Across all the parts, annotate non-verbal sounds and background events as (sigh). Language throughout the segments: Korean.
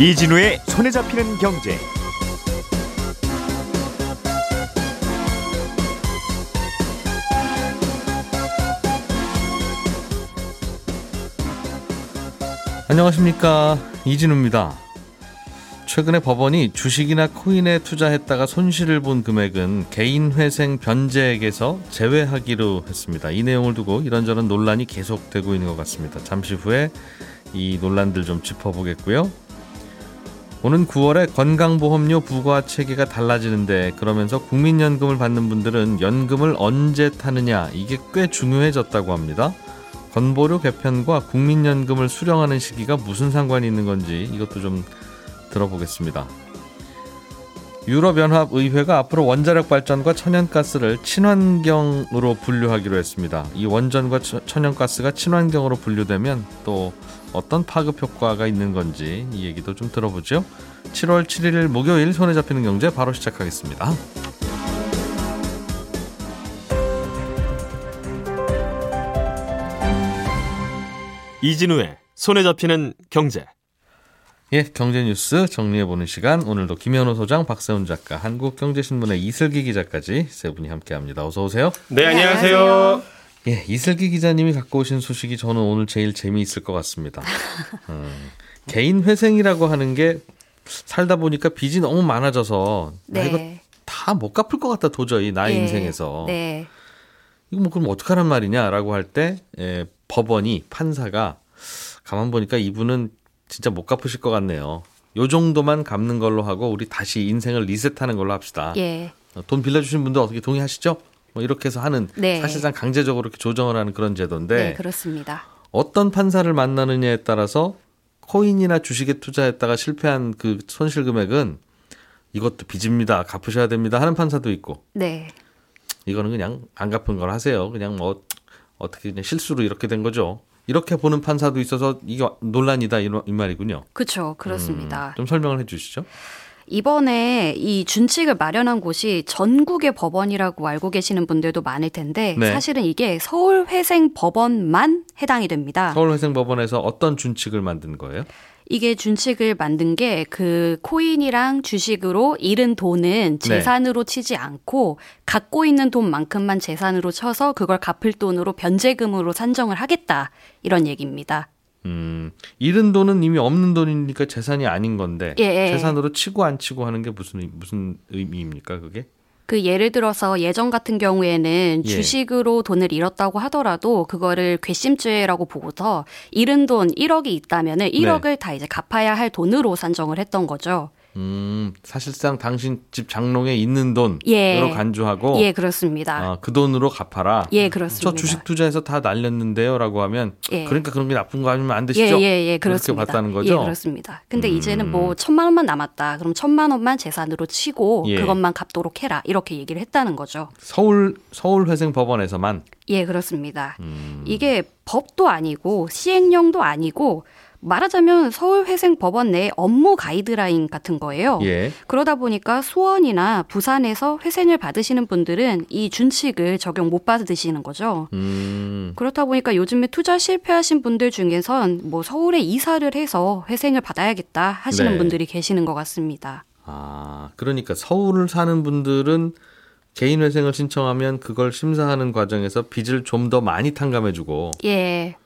이진우의 손에 잡히는 경제. 안녕하십니까 이진우입니다. 최근에 법원이 주식이나 코인에 투자했다가 손실을 본 금액은 개인회생 변제액에서 제외하기로 했습니다. 이 내용을 두고 이런저런 논란이 계속되고 있는 것 같습니다. 잠시 후에 이 논란들 좀 짚어보겠고요. 오는 9월에 건강보험료 부과 체계가 달라지는데 그러면서 국민연금을 받는 분들은 연금을 언제 타느냐 이게 꽤 중요해졌다고 합니다. 건보료 개편과 국민연금을 수령하는 시기가 무슨 상관이 있는 건지 이것도 좀 들어보겠습니다. 유럽연합의회가 앞으로 원자력 발전과 천연가스를 친환경으로 분류하기로 했습니다. 이 원전과 천연가스가 친환경으로 분류되면 또 어떤 파급 효과가 있는 건지 이 얘기도 좀 들어보죠. 7월 7일 목요일 손에 잡히는 경제 바로 시작하겠습니다. 이진우의 손에 잡히는 경제. 예, 경제 뉴스 정리해 보는 시간. 오늘도 김현우 소장, 박세훈 작가, 한국경제신문의 이슬기 기자까지 세 분이 함께합니다. 어서 오세요. 네, 안녕하세요. 예, 이슬기 기자님이 갖고 오신 소식이 저는 오늘 제일 재미있을 것 같습니다. (laughs) 음, 개인 회생이라고 하는 게 살다 보니까 빚이 너무 많아져서 네. 나 이거 다 못 갚을 것 같다 도저히 나의 네. 인생에서. 네. 이거 뭐 그럼 어떡하란 말이냐라고 할 때 예, 법원이 판사가 가만 보니까 이분은 진짜 못 갚으실 것 같네요. 요 정도만 갚는 걸로 하고 우리 다시 인생을 리셋하는 걸로 합시다. 예. 어, 돈 빌려주신 분들 어떻게 동의하시죠? 뭐 이렇게 해서 하는 네. 사실상 강제적으로 이렇게 조정을 하는 그런 제도인데. 네, 그렇습니다. 어떤 판사를 만나느냐에 따라서 코인이나 주식에 투자했다가 실패한 그 손실 금액은 이것도 빚입니다. 갚으셔야 됩니다. 하는 판사도 있고. 네. 이거는 그냥 안 갚은 걸 하세요. 그냥 뭐 어떻게 그냥 실수로 이렇게 된 거죠. 이렇게 보는 판사도 있어서 이게 논란이다 이, 말이군요. 그렇죠. 그렇습니다. 음, 좀 설명을 해 주시죠. 이번에 이 준칙을 마련한 곳이 전국의 법원이라고 알고 계시는 분들도 많을 텐데 네. 사실은 이게 서울 회생 법원만 해당이 됩니다. 서울 회생 법원에서 어떤 준칙을 만든 거예요? 이게 준칙을 만든 게 그 코인이랑 주식으로 잃은 돈은 네. 재산으로 네. 치지 않고 갖고 있는 돈만큼만 재산으로 쳐서 그걸 갚을 돈으로 변제금으로 산정을 하겠다 이런 얘기입니다. 음, 잃은 돈은 이미 없는 돈이니까 재산이 아닌 건데 예, 예. 재산으로 치고 안 치고 하는 게 무슨 무슨 의미입니까 그게? 그 예를 들어서 예전 같은 경우에는 예. 주식으로 돈을 잃었다고 하더라도 그거를 괘씸죄라고 보고서 잃은 돈 1억이 있다면은 1억을 네. 다 이제 갚아야 할 돈으로 산정을 했던 거죠. 음, 사실상 당신 집 장롱에 있는 돈으로 예. 간주하고 예, 그렇습니다. 아, 그 돈으로 갚아라. 예, 그렇습니다. 저 주식 투자해서 다 날렸는데요라고 하면 예. 그러니까 그런 게 나쁜 거 아니면 안 되시죠? 예, 예, 예 그렇습니다. 그렇게 봤다는 거죠? 예, 그렇습니다. 근데 음. 이제는 뭐 천만 원만 남았다. 그럼 천만 원만 재산으로 치고 예. 그것만 갚도록 해라. 이렇게 얘기를 했다는 거죠. 서울 서울 회생 법원에서만 예, 그렇습니다. 음. 이게 법도 아니고 시행령도 아니고 말하자면 서울회생법원 내 업무 가이드라인 같은 거예요. 예. 그러다 보니까 수원이나 부산에서 회생을 받으시는 분들은 이 준칙을 적용 못 받으시는 거죠. 음. 그렇다 보니까 요즘에 투자 실패하신 분들 중에선 뭐 서울에 이사를 해서 회생을 받아야겠다 하시는 네. 분들이 계시는 것 같습니다. 아, 그러니까 서울을 사는 분들은 개인 회생을 신청하면 그걸 심사하는 과정에서 빚을 좀 더 많이 탕감해주고 예.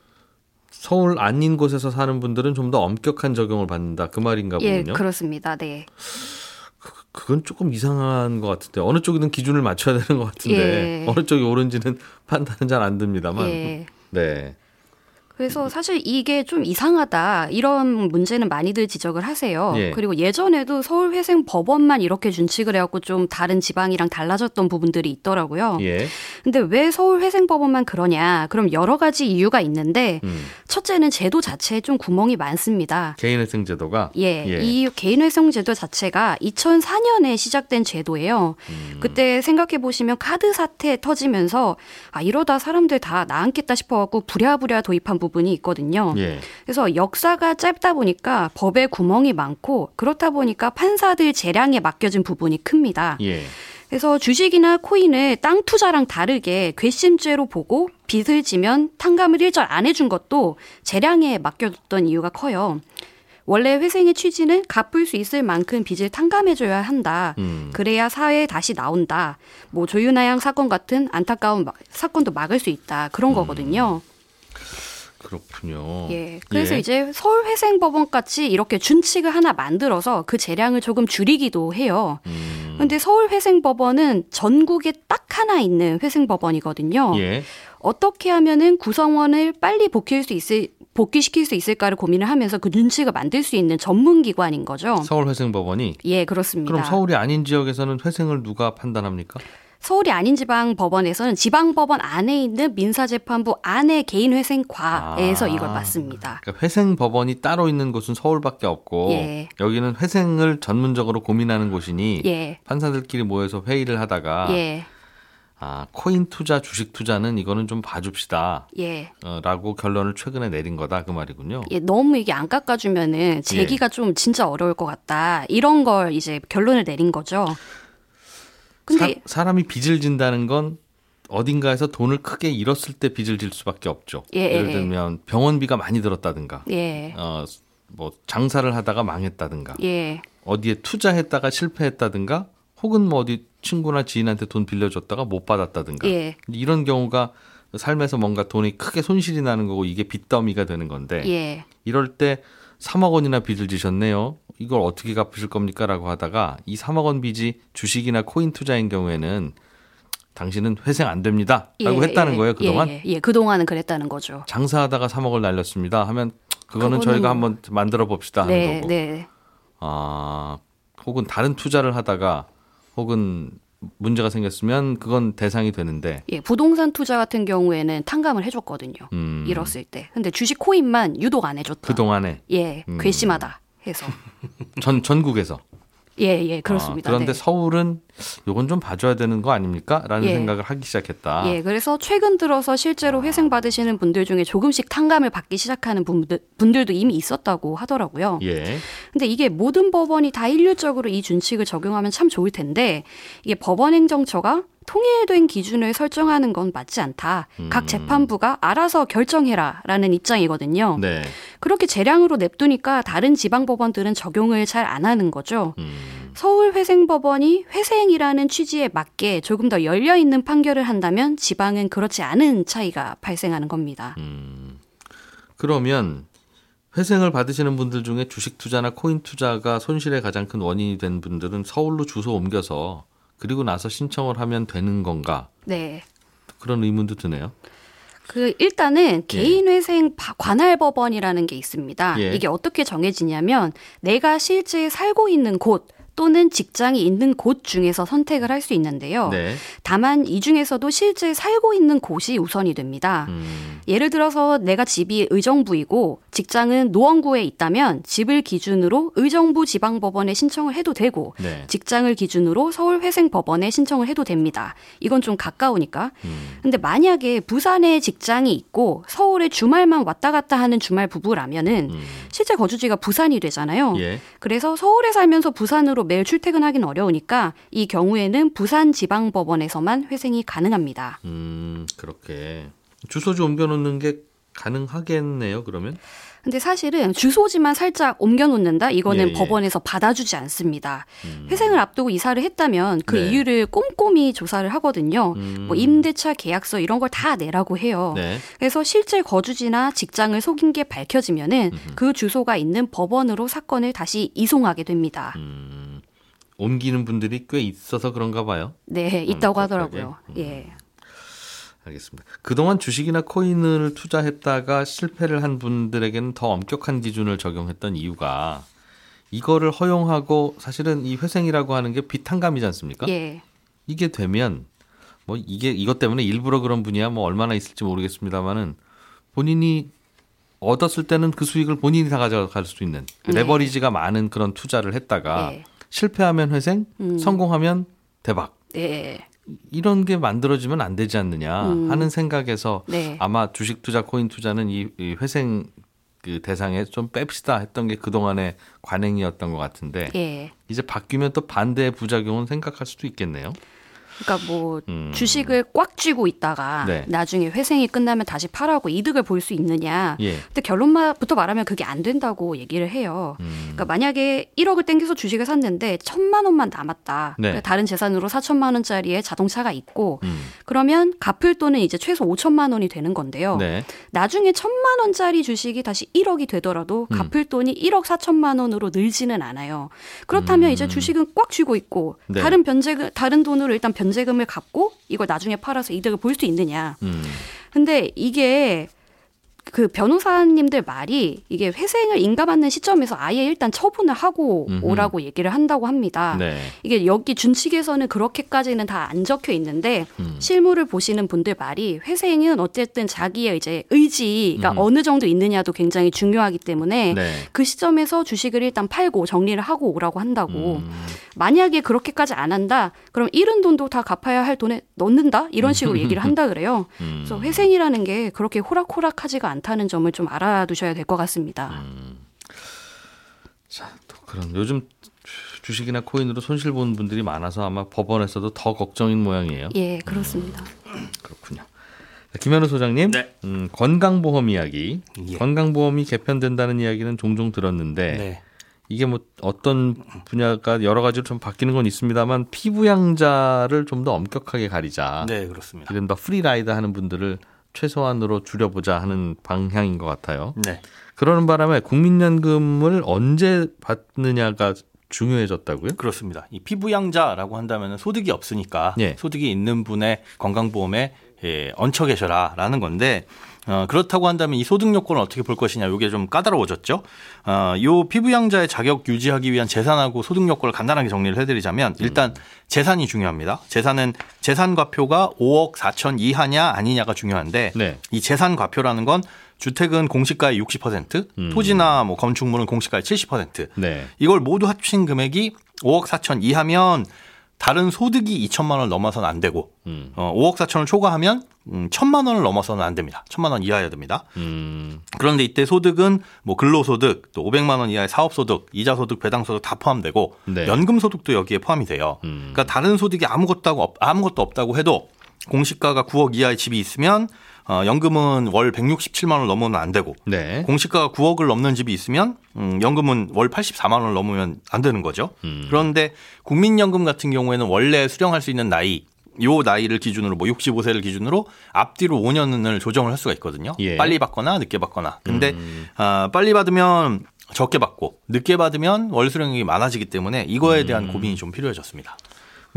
서울 아닌 곳에서 사는 분들은 좀 더 엄격한 적용을 받는다 그 말인가 예, 보군요. 예, 그렇습니다. 네. 그, 건 조금 이상한 것 같은데 어느 쪽이든 기준을 맞춰야 되는 것 같은데 예. 어느 쪽이 옳은지는 (laughs) 판단은 잘안 듭니다만. 예. 네. 그래서 사실 이게 좀 이상하다 이런 문제는 많이들 지적을 하세요. 예. 그리고 예전에도 서울 회생 법원만 이렇게 준칙을 해갖고 좀 다른 지방이랑 달라졌던 부분들이 있더라고요. 예. 근데 왜 서울 회생 법원만 그러냐? 그럼 여러 가지 이유가 있는데 음. 첫째는 제도 자체에 좀 구멍이 많습니다. 개인회생 제도가 예, 예. 이 개인회생 제도 자체가 2004년에 시작된 제도예요. 음. 그때 생각해 보시면 카드 사태 터지면서 아 이러다 사람들 다 나앉겠다 싶어갖고 부랴부랴 도입한 부분 이 있거든요. 예. 그래서 역사가 짧다 보니까 법에 구멍이 많고 그렇다 보니까 판사들 재량에 맡겨진 부분이 큽니다. 예. 그래서 주식이나 코인을 땅 투자랑 다르게 괘씸죄로 보고 빚을 지면 탕감을 일절 안 해준 것도 재량에 맡겨뒀던 이유가 커요. 원래 회생의 취지는 갚을 수 있을 만큼 빚을 탕감해줘야 한다. 음. 그래야 사회에 다시 나온다. 뭐 조윤아 양 사건 같은 안타까운 마- 사건도 막을 수 있다. 그런 거거든요. 그렇군요. 예. 그래서 예. 이제 서울회생법원 같이 이렇게 준칙을 하나 만들어서 그 재량을 조금 줄이기도 해요. 음. 근데 서울회생법원은 전국에 딱 하나 있는 회생법원이거든요. 예. 어떻게 하면은 구성원을 빨리 복귀할 수 있을 복귀시킬 수 있을까를 고민을 하면서 그 준칙을 만들 수 있는 전문 기관인 거죠. 서울회생법원이 예, 그렇습니다. 그럼 서울이 아닌 지역에서는 회생을 누가 판단합니까? 서울이 아닌 지방 법원에서는 지방 법원 안에 있는 민사재판부 안에 개인 회생과에서 아. 이걸 맡습니다. 그러니까 회생 법원이 따로 있는 곳은 서울밖에 없고 예. 여기는 회생을 전문적으로 고민하는 곳이니 예. 판사들끼리 모여서 회의를 하다가 예. 아 코인 투자, 주식 투자는 이거는 좀 봐줍시다. 예. 어, 라고 결론을 최근에 내린 거다 그 말이군요. 예, 너무 이게 안 깎아주면은 재기가 좀 진짜 어려울 것 같다. 이런 걸 이제 결론을 내린 거죠. 근데 사, 람이 빚을 진다는 건 어딘가에서 돈을 크게 잃었을 때 빚을 질 수밖에 없죠. 예, 예를 예. 들면 병원비가 많이 들었다든가, 예. 어, 뭐 장사를 하다가 망했다든가, 예. 어디에 투자했다가 실패했다든가, 혹은 뭐 어디 친구나 지인한테 돈 빌려줬다가 못 받았다든가, 예. 이런 경우가 삶에서 뭔가 돈이 크게 손실이 나는 거고 이게 빚더미가 되는 건데 예. 이럴 때 3억 원이나 빚을 지셨네요. 이걸 어떻게 갚으실 겁니까? 라고 하다가 이 3억 원 빚이 주식이나 코인 투자인 경우에는 당신은 회생 안 됩니다. 라고 예, 했다는 예, 거예요, 그동안. 예, 예, 예. 그동안은 그랬다는 거죠. 장사하다가 3억을 날렸습니다. 하면 그거는 그거는 저희가 한번 만들어 봅시다 하는 네, 거고. 네. 아, 혹은 다른 투자를 하다가 혹은 문제가 생겼으면 그건 대상이 되는데 예, 부동산 투자 같은 경우에는 탕감을 해줬거든요. 음, 잃었을 때. 근데 주식 코인만 유독 안 해줬다. 그 동안에 예, 음. 괘씸하다 해서. (laughs) 전 전국에서 예, 예, 그렇습니다. 아, 그런데 네. 서울은 요건 좀 봐줘야 되는 거 아닙니까? 라는 예. 생각을 하기 시작했다. 예, 그래서 최근 들어서 실제로 회생 받으시는 분들 중에 조금씩 탕감을 받기 시작하는 분들, 분들도 이미 있었다고 하더라고요. 예. 근데 이게 모든 법원이 다 일률적으로 이 준칙을 적용하면 참 좋을 텐데 이게 법원 행정처가 통일된 기준을 설정하는 건 맞지 않다. 각 재판부가 알아서 결정해라라는 입장이거든요. 네. 그렇게 재량으로 냅두니까 다른 지방 법원들은 적용을 잘 안 하는 거죠. 음. 서울 회생법원이 회생이라는 취지에 맞게 조금 더 열려 있는 판결을 한다면 지방은 그렇지 않은 차이가 발생하는 겁니다. 음. 그러면 회생을 받으시는 분들 중에 주식 투자나 코인 투자가 손실의 가장 큰 원인이 된 분들은 서울로 주소 옮겨서 그리고 나서 신청을 하면 되는 건가? 네. 그런 의문도 드네요. 그 일단은 개인회생 바- 관할 법원이라는 게 있습니다. 예. 이게 어떻게 정해지냐면 내가 실제 살고 있는 곳 또는 직장이 있는 곳 중에서 선택을 할 수 있는데요. 네. 다만 이 중에서도 실제 살고 있는 곳이 우선이 됩니다. 음. 예를 들어서 내가 집이 의정부이고 직장은 노원구에 있다면 집을 기준으로 의정부 지방법원에 신청을 해도 되고 네. 직장을 기준으로 서울회생법원에 신청을 해도 됩니다. 이건 좀 가까우니까. 음. 근데 만약에 부산에 직장이 있고 서울에 주말만 왔다 갔다 하는 주말 부부라면은 음. 실제 거주지가 부산이 되잖아요. 예. 그래서 서울에 살면서 부산으로 매일 출퇴근하기는 어려우니까 이 경우에는 부산지방법원에서만 회생이 가능합니다. 음. 그렇게 주소지 옮겨 놓는 게 가능하겠네요. 그러면 근데 사실은 주소지만 살짝 옮겨놓는다? 이거는 예, 예. 법원에서 받아주지 않습니다. 음. 회생을 앞두고 이사를 했다면 그 네. 이유를 꼼꼼히 조사를 하거든요. 음. 뭐 임대차 계약서 이런 걸 다 내라고 해요. 네. 그래서 실제 거주지나 직장을 속인 게 밝혀지면은 그 주소가 있는 법원으로 사건을 다시 이송하게 됩니다. 음. 옮기는 분들이 꽤 있어서 그런가 봐요. 네, 있다고 음, 하더라고요. 그렇게. 예. 알겠습니다. 그동안 주식이나 코인을 투자했다가 실패를 한 분들에게는 더 엄격한 기준을 적용했던 이유가 이거를 허용하고 사실은 이 회생이라고 하는 게 비탄감이지 않습니까? 예. 이게 되면 뭐 이게 이것 때문에 일부러 그런 분이야 뭐 얼마나 있을지 모르겠습니다만은 본인이 얻었을 때는 그 수익을 본인이 다 가져갈 수 있는 네. 레버리지가 많은 그런 투자를 했다가 예. 실패하면 회생, 음. 성공하면 대박. 예. 이런 게 만들어지면 안 되지 않느냐 음. 하는 생각에서 네. 아마 주식 투자 코인 투자는 이, 이 회생 그 대상에 좀 뺍시다 했던 게 그동안의 관행이었던 것 같은데 예. 이제 바뀌면 또 반대의 부작용은 생각할 수도 있겠네요. 그러니까 뭐 음. 주식을 꽉 쥐고 있다가 네. 나중에 회생이 끝나면 다시 팔아고 이득을 볼 수 있느냐. 예. 근데 결론부터 말하면 그게 안 된다고 얘기를 해요. 음. 그러니까 만약에 1억을 땡겨서 주식을 샀는데 천만 원만 남았다. 네. 그러니까 다른 재산으로 4천만 원짜리의 자동차가 있고 음. 그러면 갚을 돈은 이제 최소 5천만 원이 되는 건데요. 네. 나중에 천만 원짜리 주식이 다시 1억이 되더라도 음. 갚을 돈이 1억 4천만 원으로 늘지는 않아요. 그렇다면 이제 음. 주식은 꽉 쥐고 있고 네. 다른 변제금 다른 돈으로 일단 변 변제금을 갚고 이걸 나중에 팔아서 이득을 볼 수 있느냐. 음. 근데 이게 그 변호사님들 말이 이게 회생을 인가받는 시점에서 아예 일단 처분을 하고 음흠. 오라고 얘기를 한다고 합니다. 네. 이게 여기 준칙에서는 그렇게까지는 다 안 적혀 있는데 음. 실무를 보시는 분들 말이 회생은 어쨌든 자기의 이제 의지가 음. 어느 정도 있느냐도 굉장히 중요하기 때문에 네. 그 시점에서 주식을 일단 팔고 정리를 하고 오라고 한다고. 음. 만약에 그렇게까지 안 한다, 그럼 잃은 돈도 다 갚아야 할 돈에 넣는다 이런 식으로 얘기를 (laughs) 한다 그래요. 음. 그래서 회생이라는 게 그렇게 호락호락하지가 않다는 점을 좀 알아두셔야 될 것 같습니다. 음. 자, 또 그럼 요즘 주식이나 코인으로 손실 보는 분들이 많아서 아마 법원에서도 더 걱정인 모양이에요. 예, 그렇습니다. 음, 그렇군요. 김현우 소장님, 네. 음, 건강보험 이야기. 예. 건강보험이 개편된다는 이야기는 종종 들었는데 네. 이게 뭐 어떤 분야가 여러 가지로 좀 바뀌는 건 있습니다만 피부양자를 좀 더 엄격하게 가리자. 네, 그렇습니다. 이른바 프리라이더 하는 분들을 최소한으로 줄여보자 하는 방향인 것 같아요. 네. 그러는 바람에 국민연금을 언제 받느냐가 중요해졌다고요? 그렇습니다. 이 피부양자라고 한다면 소득이 없으니까 예. 소득이 있는 분의 건강보험에 예, 얹혀 계셔라라는 건데 어, 그렇다고 한다면 이 소득 요건을 어떻게 볼 것이냐 이게 좀 까다로워졌죠. 어, 요 피부양자의 자격 유지하기 위한 재산하고 소득 요건을 간단하게 정리를 해드리자면 일단 음. 재산이 중요합니다. 재산은 재산 과표가 5억 4천 이하냐 아니냐가 중요한데 네. 이 재산 과표라는 건 주택은 공시가의 60%, 음. 토지나 뭐 건축물은 공시가의 70%. 네. 이걸 모두 합친 금액이 5억 4천 이하면 다른 소득이 2천만 원을 넘어서는 안 되고 음. 어, 5억 4천을 초과하면 음, 1천만 원을 넘어서는 안 됩니다. 1천만 원 이하여야 됩니다. 음. 그런데 이때 소득은 뭐 근로소득, 또 500만 원 이하의 사업소득, 이자소득, 배당소득 다 포함되고 네. 연금소득도 여기에 포함이 돼요. 음. 그러니까 다른 소득이 아무것도 아무것도 없다고 해도 공시가가 9억 이하의 집이 있으면 어, 연금은 월 167만 원을 넘으면 안 되고 네. 공시가가 9억을 넘는 집이 있으면 음, 연금은 월 84만 원을 넘으면 안 되는 거죠. 음. 그런데 국민연금 같은 경우에는 원래 수령할 수 있는 나이 요 나이를 기준으로 뭐 65세를 기준으로 앞뒤로 5년을 조정을 할 수가 있거든요. 예. 빨리 받거나 늦게 받거나. 근데 음. 아, 빨리 받으면 적게 받고 늦게 받으면 월 수령이 많아지기 때문에 이거에 대한 음. 고민이 좀 필요해졌습니다.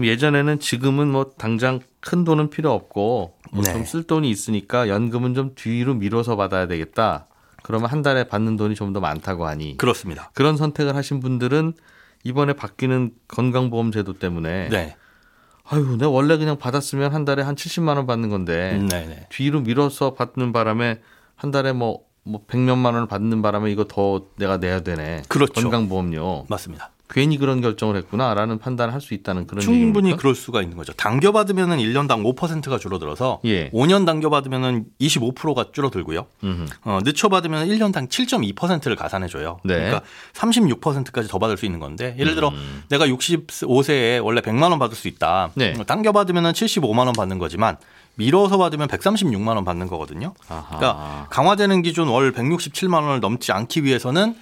예전에는 지금은 뭐 당장 큰 돈은 필요 없고 뭐 네. 좀쓸 돈이 있으니까 연금은 좀 뒤로 미뤄서 받아야 되겠다. 그러면 한 달에 받는 돈이 좀 더 많다고 하니 그렇습니다. 그런 선택을 하신 분들은 이번에 바뀌는 건강보험 제도 때문에 네. 아유, 내가 원래 그냥 받았으면 한 달에 한 70만 원 받는 건데 네네. 네. 뒤로 미뤄서 받는 바람에 한 달에 뭐, 뭐 100몇만 원을 받는 바람에 이거 더 내가 내야 되네. 그렇죠. 건강보험료. 맞습니다. 괜히 그런 결정을 했구나라는 판단을 할 수 있다는 그런 충분히 얘기입니까? 그럴 수가 있는 거죠. 당겨 받으면은 1년당 5%가 줄어들어서 예. 5년 당겨 받으면은 25%가 줄어들고요. 어, 늦춰 받으면 1년당 7.2%를 가산해 줘요. 네. 그러니까 36%까지 더 받을 수 있는 건데 예를 들어 음. 내가 65세에 원래 100만 원 받을 수 있다. 네. 당겨 받으면은 75만 원 받는 거지만 미뤄서 받으면 136만 원 받는 거거든요. 아하. 그러니까 강화되는 기준 월 167만 원을 넘지 않기 위해서는 아,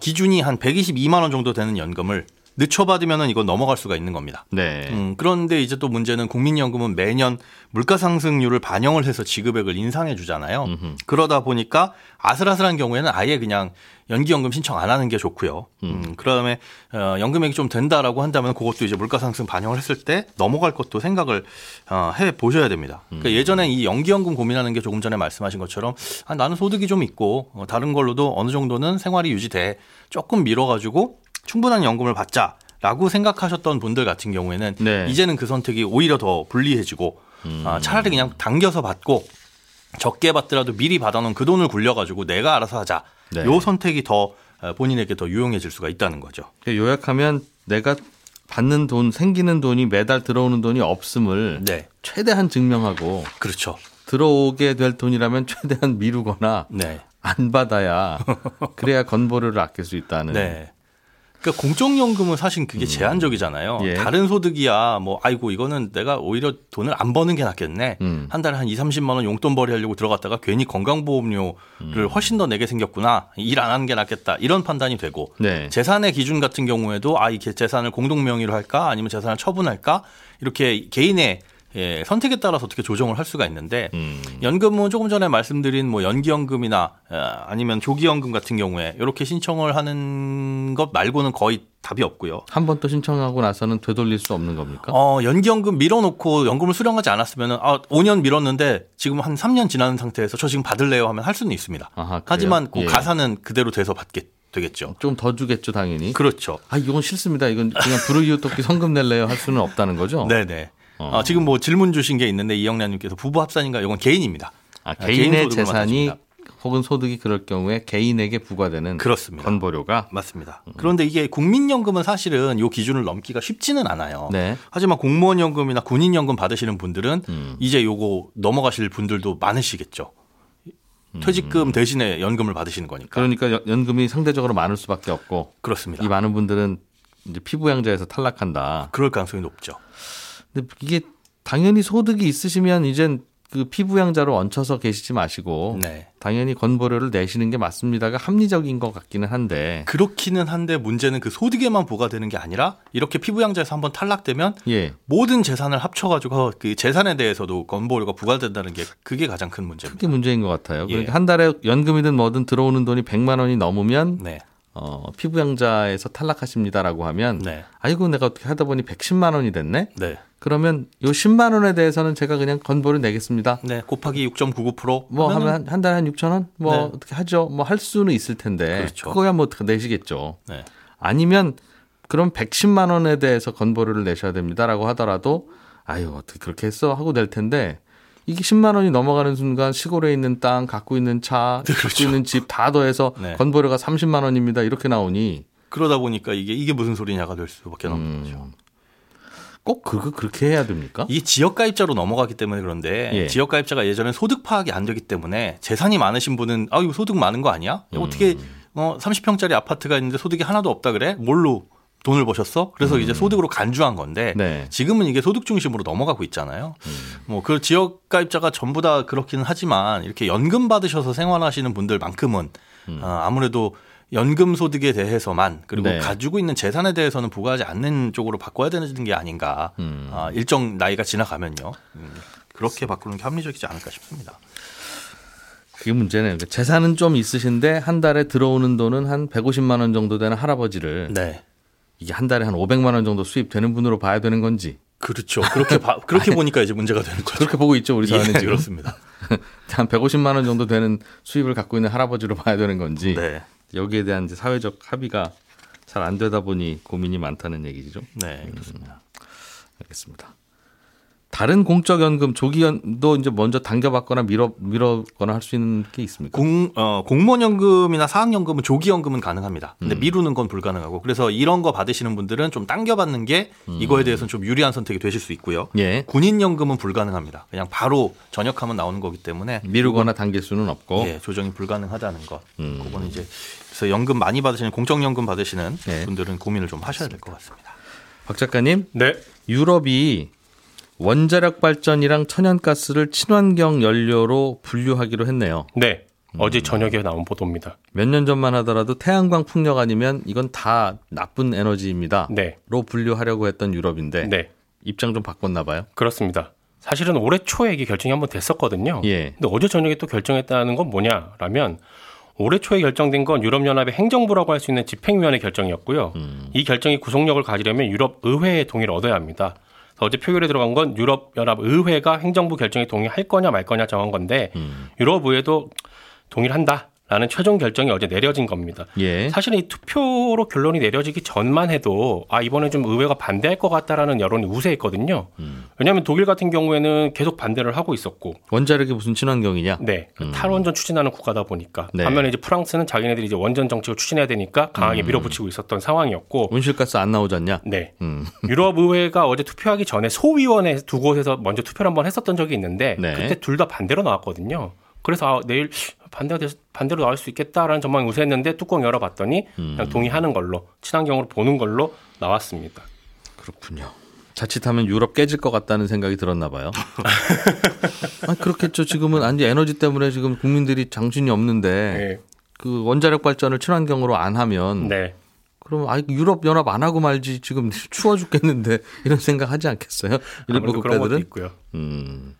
기준이 한 122만 원 정도 되는 연금을 늦춰받으면 이건 넘어갈 수가 있는 겁니다. 네. 음, 그런데 이제 또 문제는 국민연금은 매년 물가 상승률을 반영을 해서 지급액을 인상해 주잖아요. 음흠. 그러다 보니까 아슬아슬한 경우에는 아예 그냥 연기연금 신청 안 하는 게 좋고요. 음, 음 그다음에 어, 연금액이 좀 된다라고 한다면 그것도 이제 물가 상승 반영을 했을 때 넘어갈 것도 생각을 어, 해 보셔야 됩니다. 그러니까 음. 예전에 이 연기연금 고민하는 게 조금 전에 말씀하신 것처럼 아, 나는 소득이 좀 있고 어, 다른 걸로도 어느 정도는 생활이 유지돼 조금 미뤄가지고 충분한 연금을 받자 라고 생각하셨던 분들 같은 경우에는 네. 이제는 그 선택이 오히려 더 불리해지고 음. 아, 차라리 그냥 당겨서 받고 적게 받더라도 미리 받아놓은 그 돈을 굴려가지고 내가 알아서 하자. 네. 요 선택이 더 어, 본인에게 더 유용해질 수가 있다는 거죠. 그러니까 요약하면 내가 받는 돈, 생기는 돈이 매달 들어오는 돈이 없음을 네. 최대한 증명하고 그렇죠. 들어오게 될 돈이라면 (laughs) 최대한 미루거나 네. 안 받아야 그래야 건보료를 아낄 수 있다는. 네. 그러니까 공적연금은 사실 그게 음. 제한적이잖아요. 예. 다른 소득이야 뭐 아이고 이거는 내가 오히려 돈을 안 버는 게 낫겠네. 음. 한 달에 한 2, 30만 원 용돈벌이 하려고 들어갔다가 괜히 건강보험료를 음. 훨씬 더 내게 생겼구나. 일 안 하는 게 낫겠다. 이런 판단이 되고 네. 재산의 기준 같은 경우에도 아, 이 재산을 공동 명의로 할까 아니면 재산을 처분할까 이렇게 개인의 예, 선택에 따라서 어떻게 조정을 할 수가 있는데 음. 연금은 조금 전에 말씀드린 뭐 연기연금이나 아, 아니면 조기연금 같은 경우에 이렇게 신청을 하는 것 말고는 거의 답이 없고요. 한 번 또 신청하고 나서는 되돌릴 수 없는 겁니까? 어, 연기연금 밀어놓고 연금을 수령하지 않았으면 아, 5년 밀었는데 지금 한 3년 지난 상태에서 저 지금 받을래요 하면 할 수는 있습니다. 아하, 하지만 그 예. 가사는 그대로 돼서 받겠 되겠죠. 좀 더 주겠죠, 당연히. 그렇죠. 아, 이건 싫습니다. 이건 그냥 불우이웃 돕기 (laughs) 성금 낼래요 할 수는 없다는 거죠. 네네. 어. 어, 지금 뭐 질문 주신 게 있는데 이영란님께서 부부 합산인가 이건 개인입니다. 아, 개인의 개인 재산이 혹은 소득이 그럴 경우에 개인에게 부과되는 그렇습니다. 건보료가 맞습니다. 음. 그런데 이게 국민연금은 사실은 이 기준을 넘기가 쉽지는 않아요. 네. 하지만 공무원 연금이나 군인 연금 받으시는 분들은 음. 이제 요거 넘어가실 분들도 많으시겠죠. 음. 퇴직금 대신에 연금을 받으시는 거니까. 그러니까 연금이 상대적으로 많을 수밖에 없고. 그렇습니다. 이 많은 분들은 이제 피부양자에서 탈락한다. 그럴 가능성이 높죠. 근데 이게 당연히 소득이 있으시면 이젠 그 피부양자로 얹혀서 계시지 마시고 네. 당연히 건보료를 내시는 게 맞습니다가 합리적인 것 같기는 한데 그렇기는 한데 문제는 그 소득에만 부과되는 게 아니라 이렇게 피부양자에서 한번 탈락되면 예. 모든 재산을 합쳐가지고 그 재산에 대해서도 건보료가 부과된다는 게 그게 가장 큰 문제입니다. 그게 문제인 것 같아요. 예. 그러니까 한 달에 연금이든 뭐든 들어오는 돈이 100만 원이 넘으면 네. 어, 피부양자에서 탈락하십니다라고 하면 네. 아이고 내가 어떻게 하다 보니 110만 원이 됐네. 네. 그러면 요 10만 원에 대해서는 제가 그냥 건보를 내겠습니다. 네, 곱하기 6.99%뭐 하면 한, 한 달에 한 6천 원? 뭐 네. 어떻게 하죠? 뭐 할 수는 있을 텐데. 그렇죠. 그거야 뭐 어떻게 내시겠죠. 네. 아니면 그럼 110만 원에 대해서 건보료를 내셔야 됩니다라고 하더라도 아유, 어떻게 그렇게 했어 하고 낼 텐데 이게 10만 원이 넘어가는 순간 시골에 있는 땅, 갖고 있는 차, (laughs) 네, 그렇죠. 갖고 있는 집 다 더해서 네. 건보료가 30만 원입니다. 이렇게 나오니 그러다 보니까 이게 이게 무슨 소리냐가 될 수밖에 없는 음. 거죠. 꼭 그거 그렇게 해야 됩니까? 이게 지역 가입자로 넘어가기 때문에 그런데 예. 지역 가입자가 예전에 소득 파악이 안 되기 때문에 재산이 많으신 분은 아 이거 소득 많은 거 아니야? 음. 어떻게 어 30평짜리 아파트가 있는데 소득이 하나도 없다 그래? 뭘로 돈을 버셨어? 그래서 음. 이제 소득으로 간주한 건데 네. 지금은 이게 소득 중심으로 넘어가고 있잖아요. 음. 뭐그 지역 가입자가 전부 다 그렇기는 하지만 이렇게 연금 받으셔서 생활하시는 분들만큼은 음. 어, 아무래도 연금 소득에 대해서만 그리고 네. 가지고 있는 재산에 대해서는 부과하지 않는 쪽으로 바꿔야 되는 게 아닌가. 음. 어, 일정 나이가 지나가면요. 음, 그렇게 바꾸는 게 합리적이지 않을까 싶습니다. 그게 문제네요. 그러니까 재산은 좀 있으신데 한 달에 들어오는 돈은 한 150만 원 정도 되는 할아버지를 네. 이게 한 달에 한 500만 원 정도 수입되는 분으로 봐야 되는 건지. 그렇죠. 그렇게 봐, (laughs) 그렇게 보니까 이제 문제가 되는 거죠. 그렇게 보고 있죠, 우리 사회는 예. 그렇습니다. (laughs) 한 150만 원 정도 되는 수입을 갖고 있는 할아버지로 봐야 되는 건지. 네. 여기에 대한 이제 사회적 합의가 잘 안 되다 보니 고민이 많다는 얘기죠. 네, 그렇습니다. 음, 알겠습니다. 다른 공적 연금 조기연도 이제 먼저 당겨받거나 밀어 밀어거나 할 수 있는 게 있습니까? 공 어, 공무원 연금이나 사학 연금은 조기 연금은 가능합니다. 근데 음. 미루는 건 불가능하고 그래서 이런 거 받으시는 분들은 좀 당겨받는 게 음. 이거에 대해서는 좀 유리한 선택이 되실 수 있고요. 예. 군인 연금은 불가능합니다. 그냥 바로 전역하면 나오는 거기 때문에 미루거나 당길 수는 없고 예, 조정이 불가능하다는 것. 음. 그거는 이제 그래서 연금 많이 받으시는 공적 연금 받으시는 네. 분들은 고민을 좀 하셔야 될 것 같습니다. 박 작가님, 네. 유럽이 원자력 발전이랑 천연가스를 친환경 연료로 분류하기로 했네요. 네. 음. 어제 저녁에 나온 보도입니다. 몇 년 전만 하더라도 태양광 풍력 아니면 이건 다 나쁜 에너지입니다. 네. 로 분류하려고 했던 유럽인데 네. 입장 좀 바꿨나 봐요. 그렇습니다. 사실은 올해 초에 이게 결정이 한번 됐었거든요. 예. 근데 어제 저녁에 또 결정했다는 건 뭐냐라면 올해 초에 결정된 건 유럽연합의 행정부라고 할 수 있는 집행위원회 결정이었고요. 음. 이 결정이 구속력을 가지려면 유럽 의회의 동의를 얻어야 합니다. 어제 표결에 들어간 건 유럽연합 의회가 행정부 결정에 동의할 거냐 말 거냐 정한 건데 음. 유럽 의회도 동의를 한다. 라는 최종 결정이 어제 내려진 겁니다. 예. 사실은 이 투표로 결론이 내려지기 전만 해도 아 이번에 좀 의회가 반대할 것 같다라는 여론이 우세했거든요. 음. 왜냐하면 독일 같은 경우에는 계속 반대를 하고 있었고 원자력이 무슨 친환경이냐? 네, 음. 탈원전 추진하는 국가다 보니까 네. 반면에 이제 프랑스는 자기네들이 이제 원전 정책을 추진해야 되니까 강하게 음. 밀어붙이고 있었던 상황이었고 온실가스 안 나오잖냐? 네, 음. (laughs) 유럽 의회가 어제 투표하기 전에 소위원회 두 곳에서 먼저 투표를 한번 했었던 적이 있는데 네. 그때 둘 다 반대로 나왔거든요. 그래서 아, 내일 반대가 돼, 반대로 나올 수 있겠다라는 전망이 우세했는데 뚜껑 열어봤더니 음. 그냥 동의하는 걸로 친환경으로 보는 걸로 나왔습니다. 그렇군요. 자칫하면 유럽 깨질 것 같다는 생각이 들었나 봐요. (laughs) 아, 그렇겠죠. 지금은 아니 에너지 때문에 지금 국민들이 정신이 없는데 네. 그 원자력 발전을 친환경으로 안 하면 네. 그럼 아 유럽 연합 안 하고 말지 지금 (laughs) 추워 죽겠는데 이런 생각 하지 않겠어요? 일부 국가들은 있고요. 음.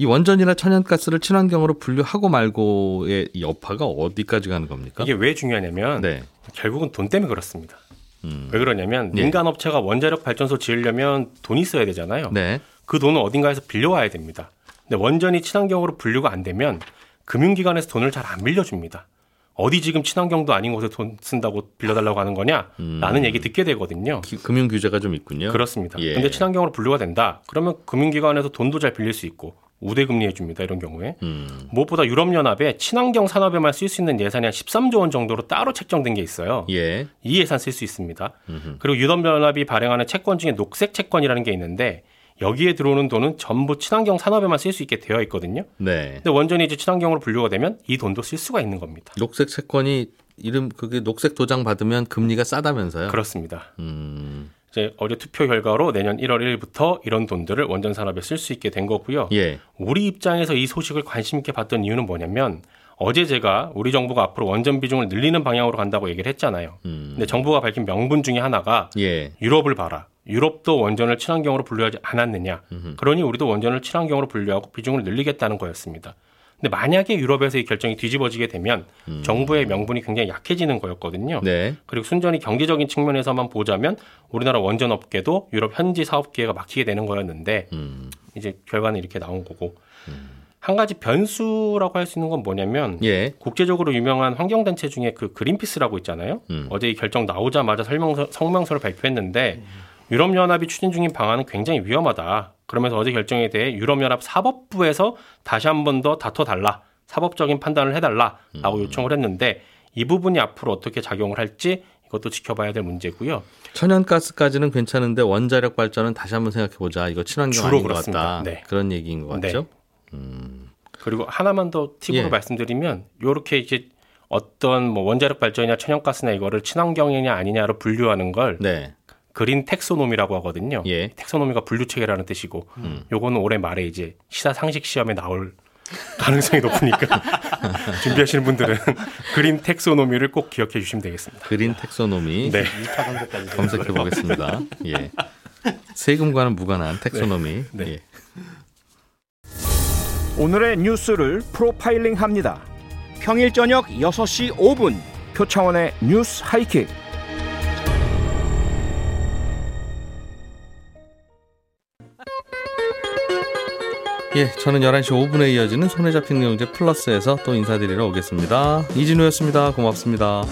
이 원전이나 천연가스를 친환경으로 분류하고 말고의 여파가 어디까지 가는 겁니까? 이게 왜 중요하냐면 네. 결국은 돈 때문에 그렇습니다. 음. 왜 그러냐면 네. 민간 업체가 원자력 발전소 지으려면 돈이 있어야 되잖아요. 네. 그 돈은 어딘가에서 빌려와야 됩니다. 근데 원전이 친환경으로 분류가 안 되면 금융기관에서 돈을 잘 안 빌려줍니다. 어디 지금 친환경도 아닌 곳에 돈 쓴다고 빌려달라고 하는 거냐? 음. 라는 얘기 듣게 되거든요. 기, 금융 규제가 좀 있군요. 그렇습니다. 예. 근데 친환경으로 분류가 된다. 그러면 금융기관에서 돈도 잘 빌릴 수 있고 우대 금리 해 줍니다. 이런 경우에. 음. 무엇보다 유럽 연합에 친환경 산업에만 쓸 수 있는 예산이 한 13조 원 정도로 따로 책정된 게 있어요. 예. 이 예산 쓸 수 있습니다. 음흠. 그리고 유럽 연합이 발행하는 채권 중에 녹색 채권이라는 게 있는데 여기에 들어오는 돈은 전부 친환경 산업에만 쓸 수 있게 되어 있거든요. 네. 근데 원전이 이제 친환경으로 분류가 되면 이 돈도 쓸 수가 있는 겁니다. 녹색 채권이 이름 그게 녹색 도장 받으면 금리가 싸다면서요? 그렇습니다. 음. 이제 어제 투표 결과로 내년 1월 1일부터 이런 돈들을 원전 산업에 쓸 수 있게 된 거고요. 예. 우리 입장에서 이 소식을 관심 있게 봤던 이유는 뭐냐면 어제 제가 우리 정부가 앞으로 원전 비중을 늘리는 방향으로 간다고 얘기를 했잖아요. 음. 근데 정부가 밝힌 명분 중에 하나가 예. 유럽을 봐라. 유럽도 원전을 친환경으로 분류하지 않았느냐. 음흠. 그러니 우리도 원전을 친환경으로 분류하고 비중을 늘리겠다는 거였습니다. 근데 만약에 유럽에서 이 결정이 뒤집어지게 되면 음. 정부의 명분이 굉장히 약해지는 거였거든요. 네. 그리고 순전히 경제적인 측면에서만 보자면 우리나라 원전 업계도 유럽 현지 사업 기회가 막히게 되는 거였는데 음. 이제 결과는 이렇게 나온 거고. 음. 한 가지 변수라고 할 수 있는 건 뭐냐면 예. 국제적으로 유명한 환경 단체 중에 그 그린피스라고 있잖아요. 음. 어제 이 결정 나오자마자 설명서, 성명서를 발표했는데 유럽연합이 추진 중인 방안은 굉장히 위험하다. 그러면서 어제 결정에 대해 유럽연합 사법부에서 다시 한 번 더 다퉈달라. 사법적인 판단을 해달라라고 음. 요청을 했는데 이 부분이 앞으로 어떻게 작용을 할지 이것도 지켜봐야 될 문제고요. 천연가스까지는 괜찮은데 원자력 발전은 다시 한번 생각해보자. 이거 친환경 아닌 그렇습니다. 것 같다. 네. 그런 얘기인 것 같죠. 네. 음. 그리고 하나만 더 팁으로 예. 말씀드리면 이렇게 이제 어떤 뭐 원자력 발전이나 천연가스나 이거를 친환경이냐 아니냐로 분류하는 걸 네. 그린 텍소노미라고 하거든요. 예. 텍소노미가 분류 체계라는 뜻이고 음. 요거는 올해 말에 이제 시사 상식 시험에 나올 가능성이 높으니까 (laughs) 준비하시는 분들은 Green taxonomy를 꼭 기억해 주시면 되겠습니다. Green taxonomy 네. 검색해 보겠습니다. 예. 세금과는 무관한 taxonomy. 네. 네. 예. 오늘의 뉴스를 프로파일링 합니다. 평일 저녁 6시 5분 표창원의 뉴스 하이킥. 예, 저는 11시 5분에 이어지는 손에 잡힌 경제 플러스에서 또 인사드리러 오겠습니다. 이진우였습니다. 고맙습니다.